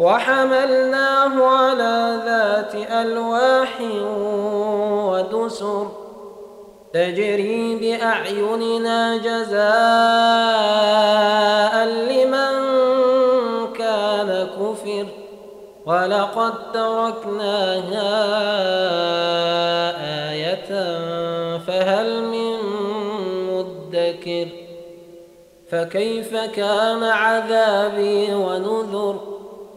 وحملناه على ذات ألواح ودسر تجري بأعيننا جزاء لمن كان كفر ولقد تركناها آية فهل من مدكر فكيف كان عذابي ونذر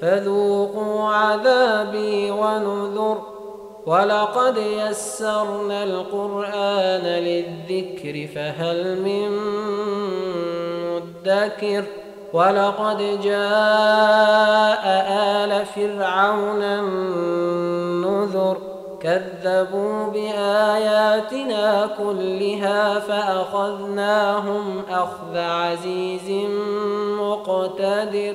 فذوقوا عذابي ونذر ولقد يسرنا القرآن للذكر فهل من مدكر ولقد جاء آل فرعون النذر كذبوا بآياتنا كلها فأخذناهم أخذ عزيز مقتدر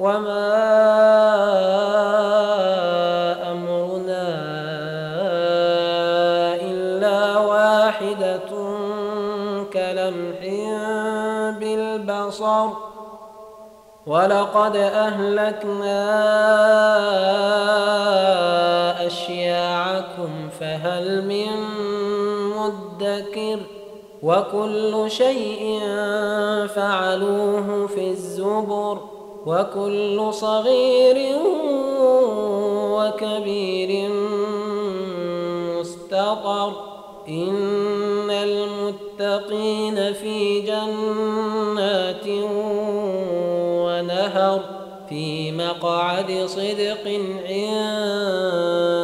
وما أمرنا إلا واحدة كلمح بالبصر ولقد أهلكنا أشياعكم فهل من مدكر وكل شيء فعلوه في الزبر وكل صغير وكبير مستطر. إن المتقين في جنات ونهر في مقعد صدق عند